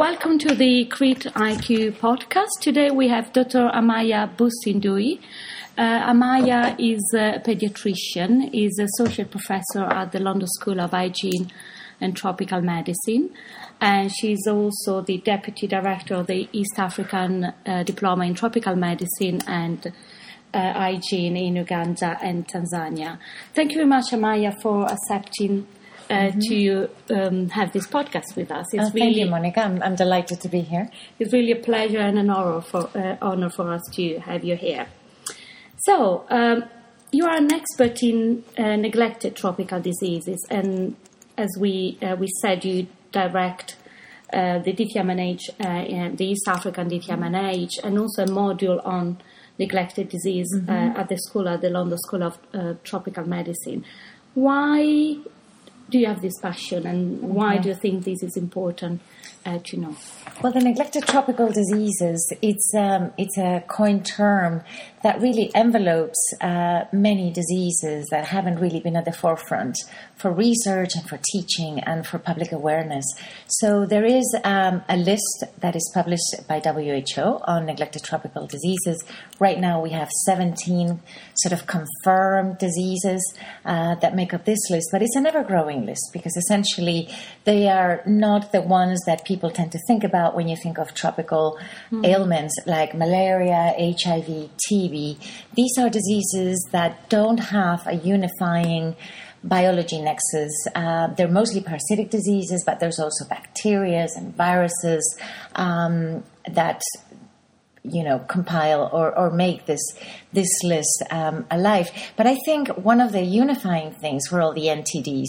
welcome to the Crete IQ podcast. Today we have Dr. Amaya Bustinduy. Uh, Amaya is a pediatrician, is associate professor at the London School of Hygiene and Tropical Medicine, and she's also the deputy director of the East African uh, Diploma in Tropical Medicine and uh, Hygiene in Uganda and Tanzania. Thank you very much, Amaya, for accepting uh, mm-hmm. to um, have this podcast with us. It's oh, really, thank you, Monica. I'm, I'm, delighted to be here. It's really a pleasure and an honor for uh, honor for us to have you here. So, um, you are an expert in uh, neglected tropical diseases, and as we uh, we said, you direct uh, the DTM&H, uh, the East African DTM&H, and also a module on neglected disease mm-hmm. at the school at the London School of Tropical Medicine. Why do you have this passion and why do you think this is important uh, to know? Well, the neglected tropical diseases, it's, um, it's a coined term that really envelopes uh, many diseases that haven't really been at the forefront for research and for teaching and for public awareness. So there is um, a list that is published by WHO on neglected tropical diseases. Right now we have 17 sort of confirmed diseases uh, that make up this list, but it's an ever growing list because essentially they are not the ones that people tend to think about when you think of tropical mm. ailments like malaria, HIV, TB. These are diseases that don't have a unifying biology nexus. Uh, they're mostly parasitic diseases, but there's also bacteria and viruses um, that you know compile or, or make this this list um, alive. But I think one of the unifying things for all the NTDs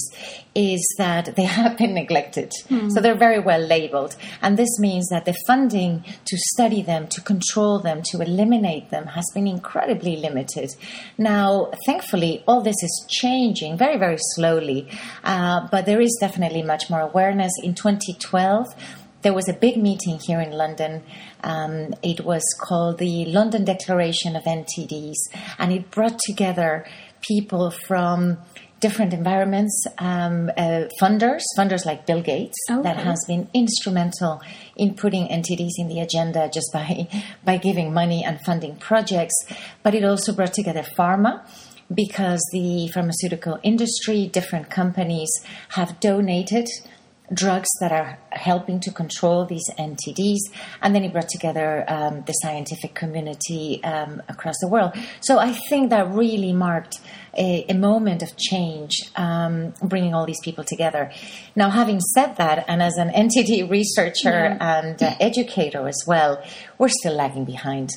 is that they have been neglected. Mm. So they're very well labeled, and this means that the funding to study them, to control them, to eliminate them has been incredibly limited. Now, thankfully, all this is changing very very slowly, uh, but there is definitely much more awareness. In 2012 there was a big meeting here in London. Um, it was called the London Declaration of NTDs, and it brought together people from different environments, um, uh, funders, funders like Bill Gates, okay. that has been instrumental in putting NTDs in the agenda just by by giving money and funding projects. But it also brought together pharma because the pharmaceutical industry, different companies have donated drugs that are helping to control these NTDs, and then he brought together um, the scientific community um, across the world. So I think that really marked a, a moment of change, um, bringing all these people together. Now, having said that, and as an NTD researcher yeah. and uh, educator as well, we're still lagging behind.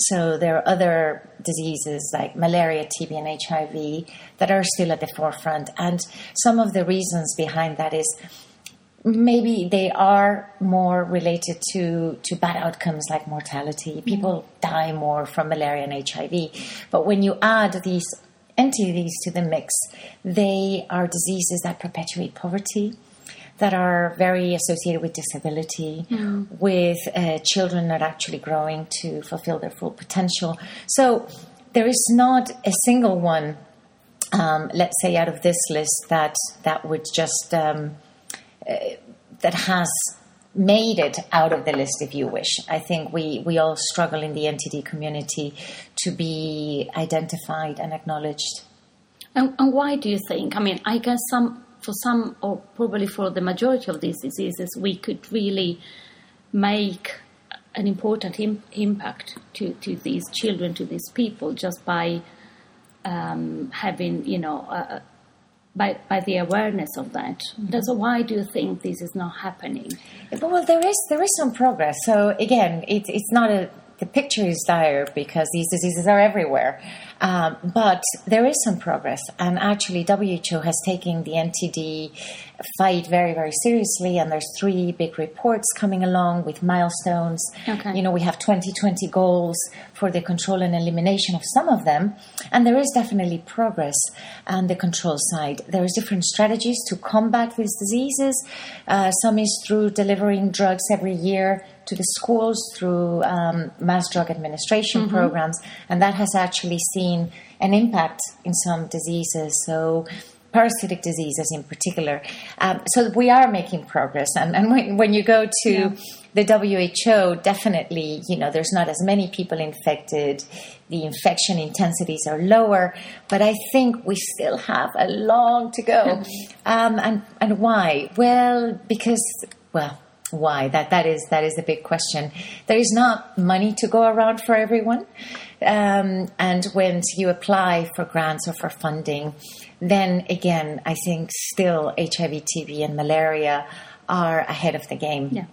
So there are other diseases like malaria, TB, and HIV that are still at the forefront. And some of the reasons behind that is maybe they are more related to, to bad outcomes like mortality. Mm-hmm. People mm. die more from malaria and HIV. But when you add these NTDs to the mix, they are diseases that perpetuate poverty, that are very associated with disability, mm. with uh, children not actually growing to fulfill their full potential. So there is not a single one, um, let's say, out of this list that that would just um, that has made it out of the list, if you wish. I think we, we all struggle in the NTD community to be identified and acknowledged. And, and, why do you think? I mean, I guess some for some, or probably for the majority of these diseases, we could really make an important Im- impact to, to these children, to these people, just by um, having, you know, a, by, by the awareness of that. Mm-hmm. So why do you think this is not happening? Well, there is there is some progress. So again, it, it's not a the picture is dire because these diseases are everywhere. Um, but there is some progress, and actually, WHO has taken the NTD fight very, very seriously. And there's three big reports coming along with milestones. Okay. You know, we have 2020 goals for the control and elimination of some of them, and there is definitely progress on the control side. There is different strategies to combat these diseases. Uh, some is through delivering drugs every year to the schools through um, mass drug administration mm-hmm. programs, and that has actually seen an impact in some diseases. So parasitic diseases in particular. Um, so we are making progress. And, and when, when you go to Yeah. the WHO, definitely, you know, there's not as many people infected. The infection intensities are lower, but I think we still have a long to go. um, and and why? Well, because well, why? That that is that is a big question. There is not money to go around for everyone, um, and when you apply for grants or for funding, then again, I think still HIV, TB, and malaria are ahead of the game Yeah.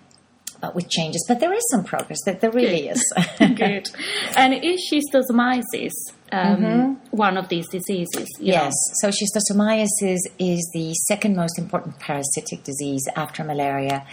Uh, with changes. But there is some progress. That there really is. Good. And is schistosomiasis um, one of these diseases? you know? Yes. So schistosomiasis is the second most important parasitic disease after malaria.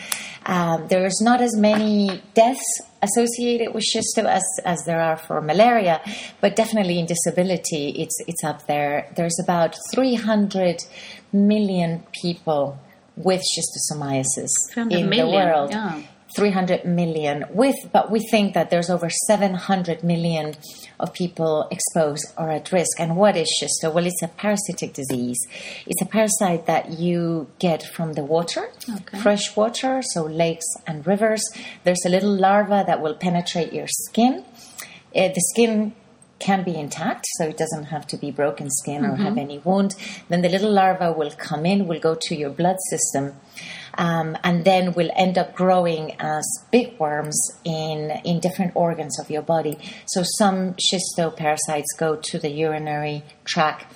Um, there's not as many deaths associated with schisto as, as there are for malaria, but definitely in disability, it's it's up there. There's about 300 million people with schistosomiasis 300 in million, the world. yeah. 300 million with but we think that there's over 700 million of people exposed or at risk. And what is schisto well it's a parasitic disease. It's a parasite that you get from the water Okay. fresh water so lakes and rivers. There's a little larva that will penetrate your skin. Uh, the skin can be intact, so it doesn't have to be broken skin or have any wound. Then the little larva will come in, will go to your blood system, um, and then will end up growing as big worms in in different organs of your body. So some schistoparasites go to the urinary tract.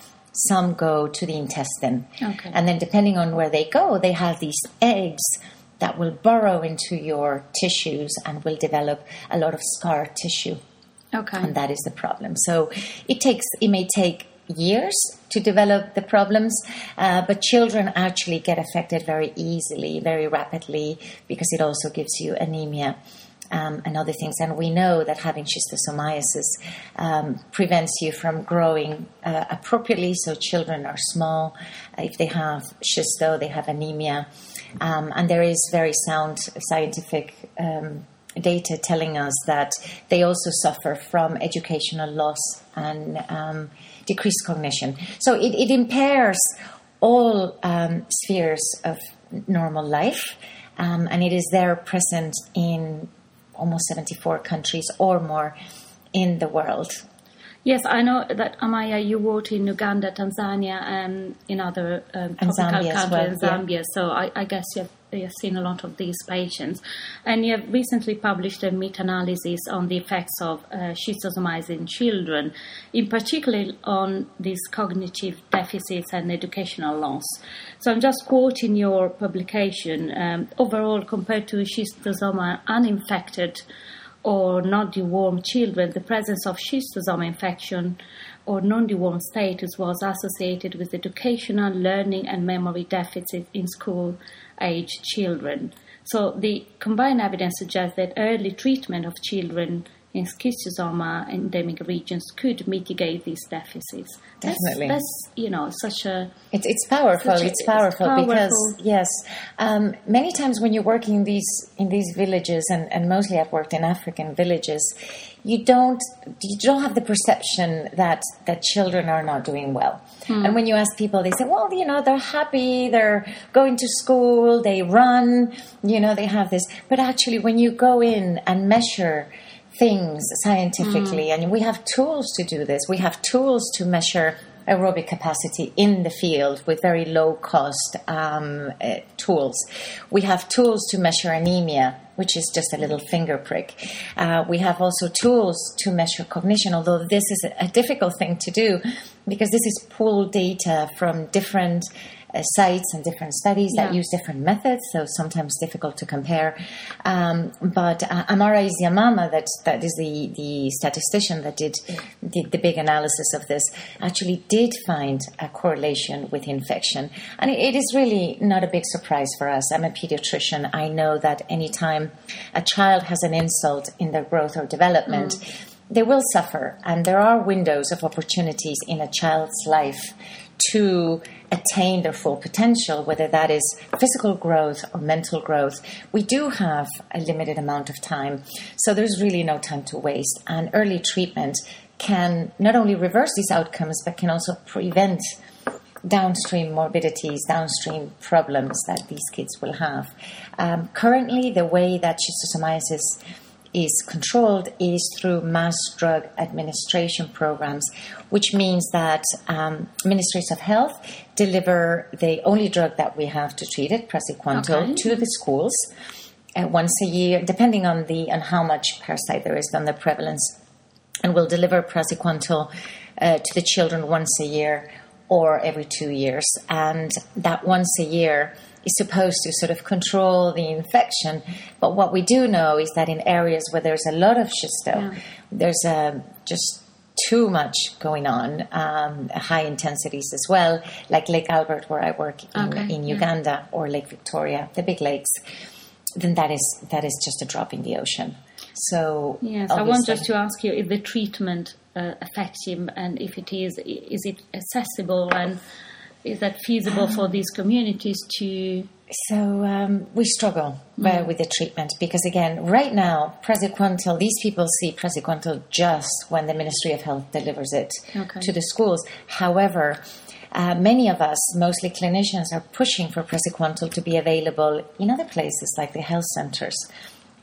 Some go to the intestine. Okay. And then, depending on where they go, they have these eggs that will burrow into your tissues and will develop a lot of scar tissue Okay. and that is the problem. So it takes it may take years to develop the problems, uh, but children actually get affected very easily, very rapidly, because it also gives you anemia. Um, and other things, and we know that having schistosomiasis um, prevents you from growing uh, appropriately. So children are small. If they have schisto, they have anemia, um, and there is very sound scientific um, data telling us that they also suffer from educational loss and um, decreased cognition. So it, it impairs all um, spheres of normal life, um, and it is there present in almost 74 countries or more in the world. Yes, I know that Amaya, you worked in Uganda, Tanzania, and in other um, tropical Zambia countries, well, Zambia. So I, I guess you've, you've seen a lot of these patients, and you have recently published a meta-analysis on the effects of uh, in children, in particular on these cognitive deficits and educational loss. So I'm just quoting your publication. Um, overall, compared to schistosoma uninfected or not dewormed children, the presence of schistosoma infection or non-dewormed status was associated with educational, learning, and memory deficits in school-age children. So the combined evidence suggests that early treatment of children in schistosoma endemic regions could mitigate these deficits. That's- Definitely. that's, you know such a It's, it's powerful. A- it's powerful it's because powerful. yes, um, many times when you're working in these in these villages, and, and mostly I've worked in African villages, you don't you don't have the perception that that children are not doing well. And when you ask people, they say, "Well, you know, they're happy, they're going to school, they run, you know, they have this." But actually, when you go in and measure things scientifically, and we have tools to do this. We have tools to measure aerobic capacity in the field with very low cost um, uh, tools. We have tools to measure anemia, which is just a little finger prick. Uh, we have also tools to measure cognition, although this is a, a difficult thing to do because this is pooled data from different uh, sites and different studies that Yeah. use different methods, so sometimes difficult to compare. Um, but uh, Amara Ezeamama, that that is the the statistician that did did the big analysis of this, actually did find a correlation with infection, and it, it is really not a big surprise for us. I'm a pediatrician. I know that anytime a child has an insult in their growth or development. They will suffer, and there are windows of opportunities in a child's life to attain their full potential, whether that is physical growth or mental growth. We do have a limited amount of time, so there's really no time to waste. And early treatment can not only reverse these outcomes, but can also prevent downstream morbidities, downstream problems that these kids will have. Um, currently, the way that schistosomiasis is controlled is through mass drug administration programs, which means that um, ministries of health deliver the only drug that we have to treat it, praziquantel, Okay. to the schools uh, once a year, depending on the on how much parasite there is, on the prevalence, and will deliver praziquantel uh, to the children once a year or every two years. And that once a year is supposed to sort of control the infection. But what we do know is that in areas where there's a lot of schisto, Yeah. there's um just too much going on, um, high intensities as well, like Lake Albert, where I work in, Okay, in yeah. Uganda, or Lake Victoria, the big lakes. Then that is that is just a drop in the ocean. So Yes, I want just to ask you if the treatment uh, effective and if it is, is it accessible and is that feasible for these communities to? So um, we struggle uh, Mm. with the treatment because, again, right now, praziquantel. These people see praziquantel just when the Ministry of Health delivers it Okay. to the schools. However, uh, many of us, mostly clinicians, are pushing for praziquantel to be available in other places like the health centers.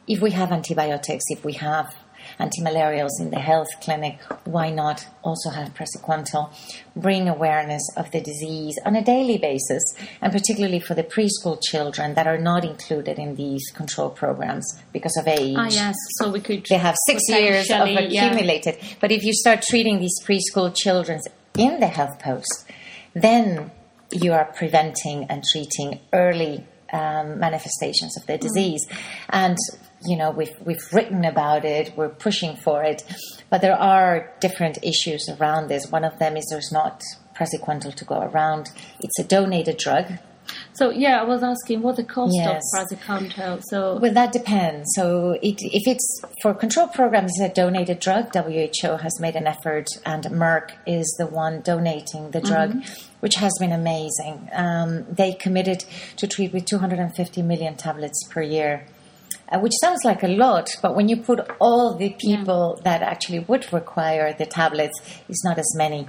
If we have antibiotics, if we have antimalarials in the health clinic, why not also have praziquantel? Bring awareness of the disease on a daily basis, and particularly for the preschool children that are not included in these control programs because of age. Ah, yes. So we could. They have six years of potentially, yeah. accumulated. But if you start treating these preschool children in the health post, then you are preventing and treating early um, manifestations of the disease. And you know we've we've written about it. We're pushing for it, but there are different issues around this. One of them is there's not praziquantel to go around. It's a donated drug. So yeah, I was asking what the cost Yes. of praziquantel. So Well, that depends. So, it, if it's for control programs, it's a donated drug. WHO has made an effort, and Merck is the one donating the drug, which has been amazing. Um, they committed to treat with 250 million tablets per year. Uh, which sounds like a lot, but when you put all the people that actually would require the tablets, it's not as many.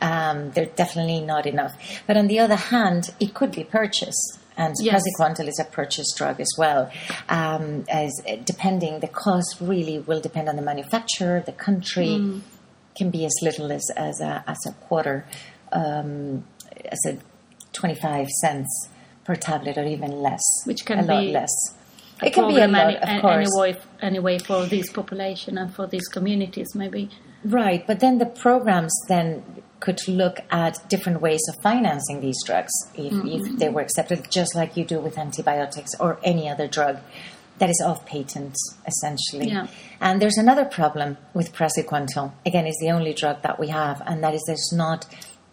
Um, they're definitely not enough. But on the other hand, it could be purchased, and Yes. is a purchased drug as well. Um, as depending, the cost really will depend on the manufacturer, the country. Mm. Can be as little as as a, as a quarter, um, as a twenty five cents per tablet, or even less. Which can a lot less. It can be a lot, any, of course. anyway, anyway for this population and for these communities, maybe. Right, but then the programs then could look at different ways of financing these drugs if, if mm-hmm. they were accepted, just like you do with antibiotics or any other drug that is off patent, essentially. Yeah. And there's another problem with praziquantel. Again, it's the only drug that we have, and that is there's not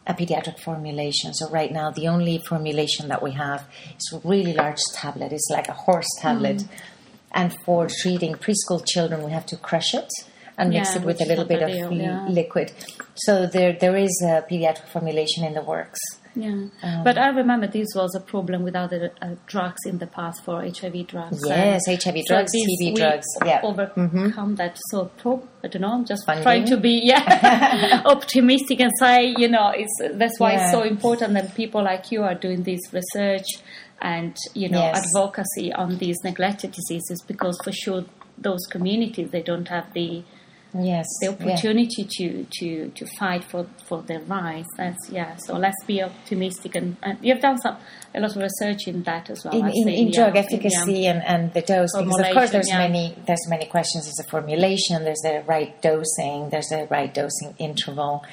a pediatric formulation. So right now, the only formulation that we have is a really large tablet. It's like a horse tablet. Mm. And for treating preschool children, we have to crush it and mix Yeah, it with a little bit of yeah. liquid. So there, there is a pediatric formulation in the works. Yeah, Um, but I remember this was a problem with other uh, drugs in the past for HIV drugs. Yes, and HIV drugs, this TB drugs, yeah. Mm-hmm. overcome that. So, pro- I don't know. I'm just Funding. trying to be yeah optimistic and say, you know, it's that's why Yeah. it's so important that people like you are doing this research and you know Yes. advocacy on these neglected diseases because for sure those communities they don't have the Yes. the yeah. opportunity to, to, to fight for, for their rights. That's yeah. So let's be optimistic, and, and you've done some a lot of research in that as well. in, in, in drug yeah, efficacy and, and the dose because of course there's yeah. many there's many questions there's a formulation there's the right dosing there's the right dosing interval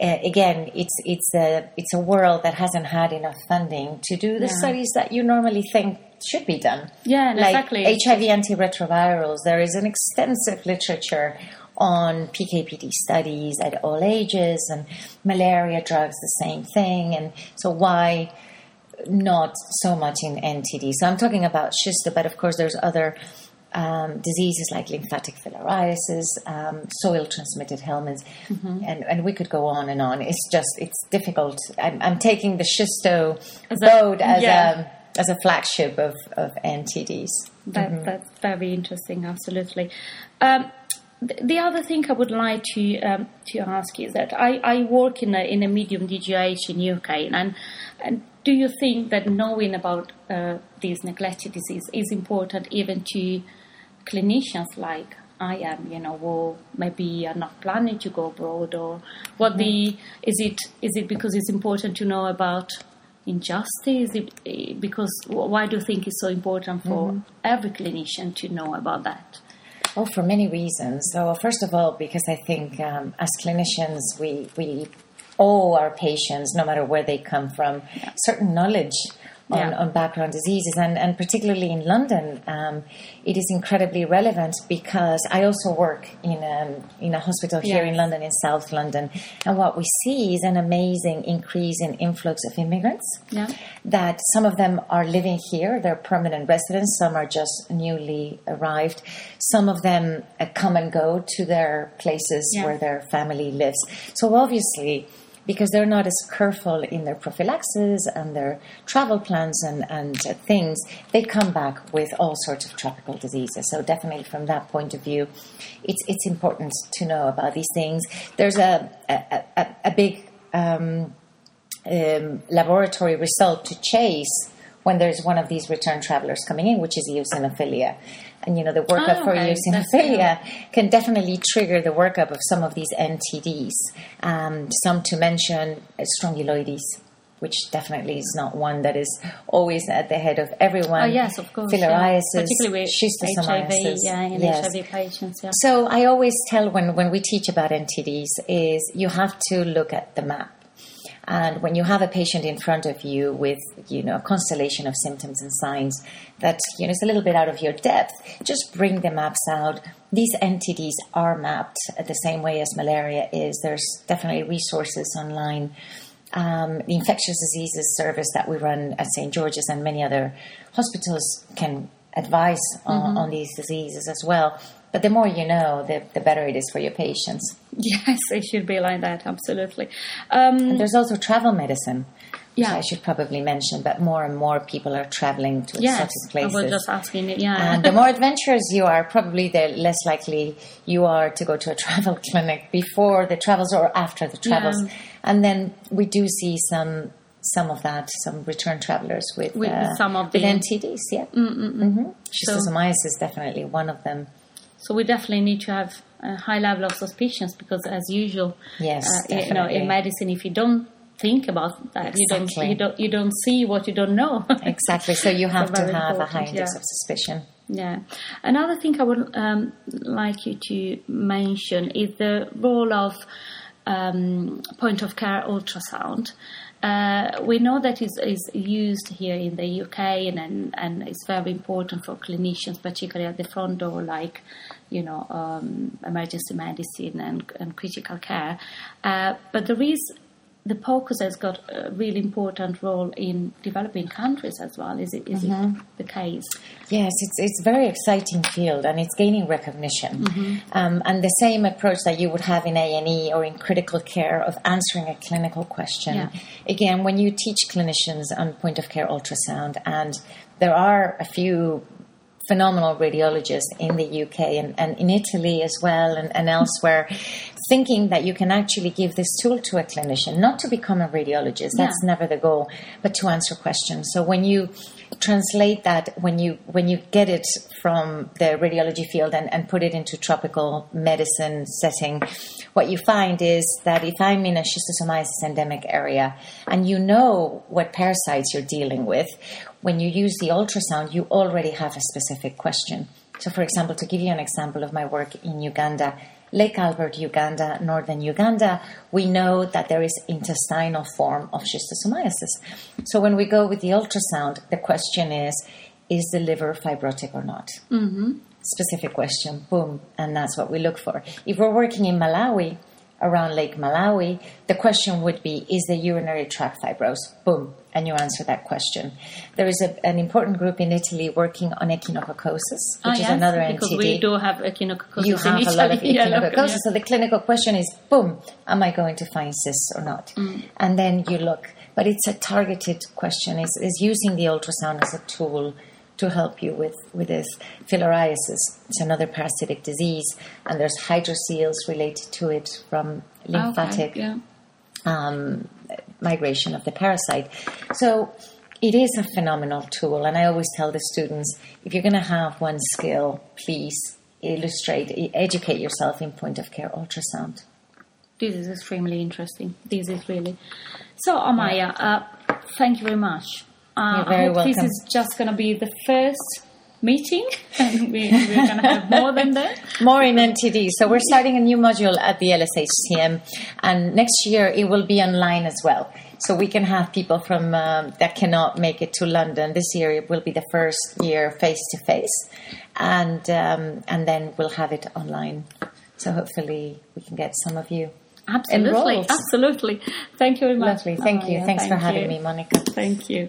uh, again it's it's a it's a world that hasn't had enough funding to do the Yeah. studies that you normally think should be done Yeah, like exactly. HIV antiretrovirals there is an extensive literature on PKPD studies at all ages and malaria drugs the same thing and so why not so much in NTD. So I'm talking about schisto, but of course there's other um, diseases like lymphatic filariasis, um, soil transmitted helminths, and, and we could go on and on. It's just it's difficult. I'm, I'm taking the schisto As a- boat as yeah. a as a flagship of, of NTDs. That, That's very interesting, absolutely. Um, the other thing I would like to um, to ask is that I, I work in a in a medium DGH in UK, and and do you think that knowing about uh, these neglected disease is important even to clinicians like I am, you know, who maybe are not planning to go abroad, or what the is it is it because it's important to know about injustice? It because why do you think it's so important for every clinician to know about that? Oh, for many reasons. So, first of all, because I think um, as clinicians, we, we owe our patients, no matter where they come from, certain knowledge on, Yeah. on background diseases. And, and particularly in London, um, it is incredibly relevant because I also work in, um, in a hospital here Yes. in London, in South London. And what we see is an amazing increase in influx of immigrants Yeah. that some of them are living here, they're permanent residents, some are just newly arrived, some of them uh, come and go to their places Yeah. where their family lives. So obviously, because they're not as careful in their prophylaxis and their travel plans and, and things, they come back with all sorts of tropical diseases. So definitely from that point of view, it's, it's important to know about these things. There's a, a, a, a big um, um, laboratory result to chase when there's one of these return travelers coming in, which is eosinophilia. And you know, the workup Oh, for okay. Eosinophilia can definitely trigger the workup of some of these NTDs. Um, some to mention uh, strongyloides, which definitely is not one that is always at the head of everyone. Oh yes, of course. yeah. Filariasis, particularly with HIV, schistosomiasis. yeah, in Yes. HIV patients. Yeah. So I always tell when, when we teach about NTDs is you have to look at the map. And when you have a patient in front of you with, you know, a constellation of symptoms and signs that, you know, is a little bit out of your depth, just bring the maps out. These entities are mapped the same way as malaria is. There's definitely resources online. Um, the infectious diseases service that we run at St. George's and many other hospitals can advise on, on these diseases as well. But the more you know, the, the better it is for your patients. Yes, it should be like that. Absolutely. Um, And there's also travel medicine, which Yeah. I should probably mention, but more and more people are traveling to yes, exotic I places. was just asking. it, Yeah. and the more adventurous you are, probably the less likely you are to go to a travel clinic before the travels or after the travels. Yeah. And then we do see some some of that, some return travelers with, With uh, some of with the- NTDs. Yeah, mm-hmm. So- schistosomiasis is definitely one of them. So we definitely need to have a high level of suspicions because, as usual, Yes, uh, you know, in medicine, if you don't think about that, you don't, you don't, you don't see what you don't know. Exactly. So you have to have a high index yeah. of suspicion. Yeah. Another thing I would um, like you to mention is the role of um, point of care ultrasound. Uh, we know that is is used here in the UK and, and and it's very important for clinicians, particularly at the front door, like you know um, emergency medicine and, and critical care. Uh, but there is the POCUS has got a really important role in developing countries as well. Is it is it the case? Yes, it's it's a very exciting field and it's gaining recognition. Um, and the same approach that you would have in A and E or in critical care of answering a clinical question. Yeah. Again, when you teach clinicians on point of care ultrasound, and there are a few phenomenal radiologists in the UK and, and in Italy as well and, and elsewhere, thinking that you can actually give this tool to a clinician, not to become a radiologist, that's Yeah. never the goal, but to answer questions. So when you translate that, when you when you get it from the radiology field and, and put it into tropical medicine setting, what you find is that if I'm in a schistosomiasis endemic area and you know what parasites you're dealing with, when you use the ultrasound, you already have a specific question. So, for example, to give you an example of my work in Uganda, Lake Albert, Uganda, northern Uganda, we know that there is intestinal form of schistosomiasis. So when we go with the ultrasound, the question is, is the liver fibrotic or not? Mm-hmm. Specific question, boom, and that's what we look for. If we're working in Malawi, around Lake Malawi, the question would be, is the urinary tract fibrous? Boom, and you answer that question. There is a, an important group in Italy working on echinococcosis, which Ah, is yes, another because NTD we do have echinococcosis you in have a Italy. lot of echinococcosis. yeah. So the clinical question is, boom, am I going to find cysts or not? Mm. And then you look. But it's a targeted question. Is is using the ultrasound as a tool to help you with, with this. Filariasis It's another parasitic disease, and there's hydroceles related to it from lymphatic Okay, yeah. um, migration of the parasite. So it is a phenomenal tool, and I always tell the students if you're going to have one skill, please illustrate, educate yourself in point of care ultrasound. This is extremely interesting. This is really. So, Amaya, uh, thank you very much. Uh, You're very I hope this is just going to be the first meeting, and we, we're going to have more than that. More in NTD. So we're starting a new module at the LSHTM and next year it will be online as well. So we can have people from um, that cannot make it to London. This year it will be the first year face to face, and um, and then we'll have it online. So hopefully we can get some of you. Absolutely, Enrolled. absolutely. Thank you very much. Lovely. Thank you. Amaya. Thanks for Thank having you. me, Monica. Thank you.